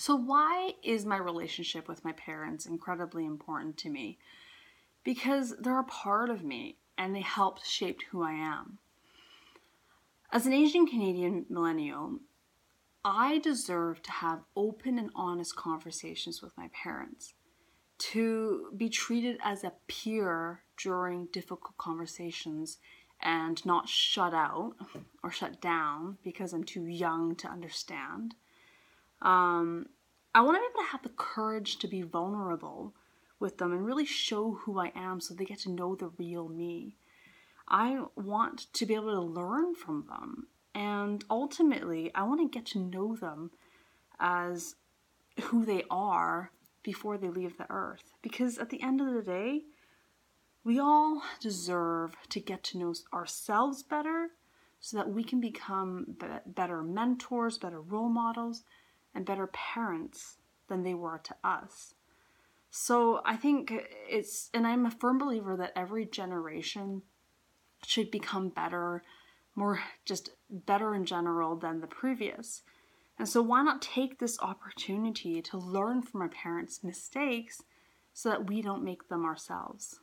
So, why is my relationship with my parents incredibly important to me? Because they're a part of me and they helped shape who I am. As an Asian Canadian millennial, I deserve to have open and honest conversations with my parents, to be treated as a peer during difficult conversations and not shut out or shut down because I'm too young to understand. Um, I want to be able to have the courage to be vulnerable with them and really show who I am so they get to know the real me. I want to be able to learn from them. And ultimately, I want to get to know them as who they are before they leave the earth. Because at the end of the day, we all deserve to get to know ourselves better so that we can become better mentors, better role models, and better parents than they were to us. So I think it's, and I'm a firm believer that every generation should become better, more just better in general than the previous. And so why not take this opportunity to learn from our parents' mistakes so that we don't make them ourselves?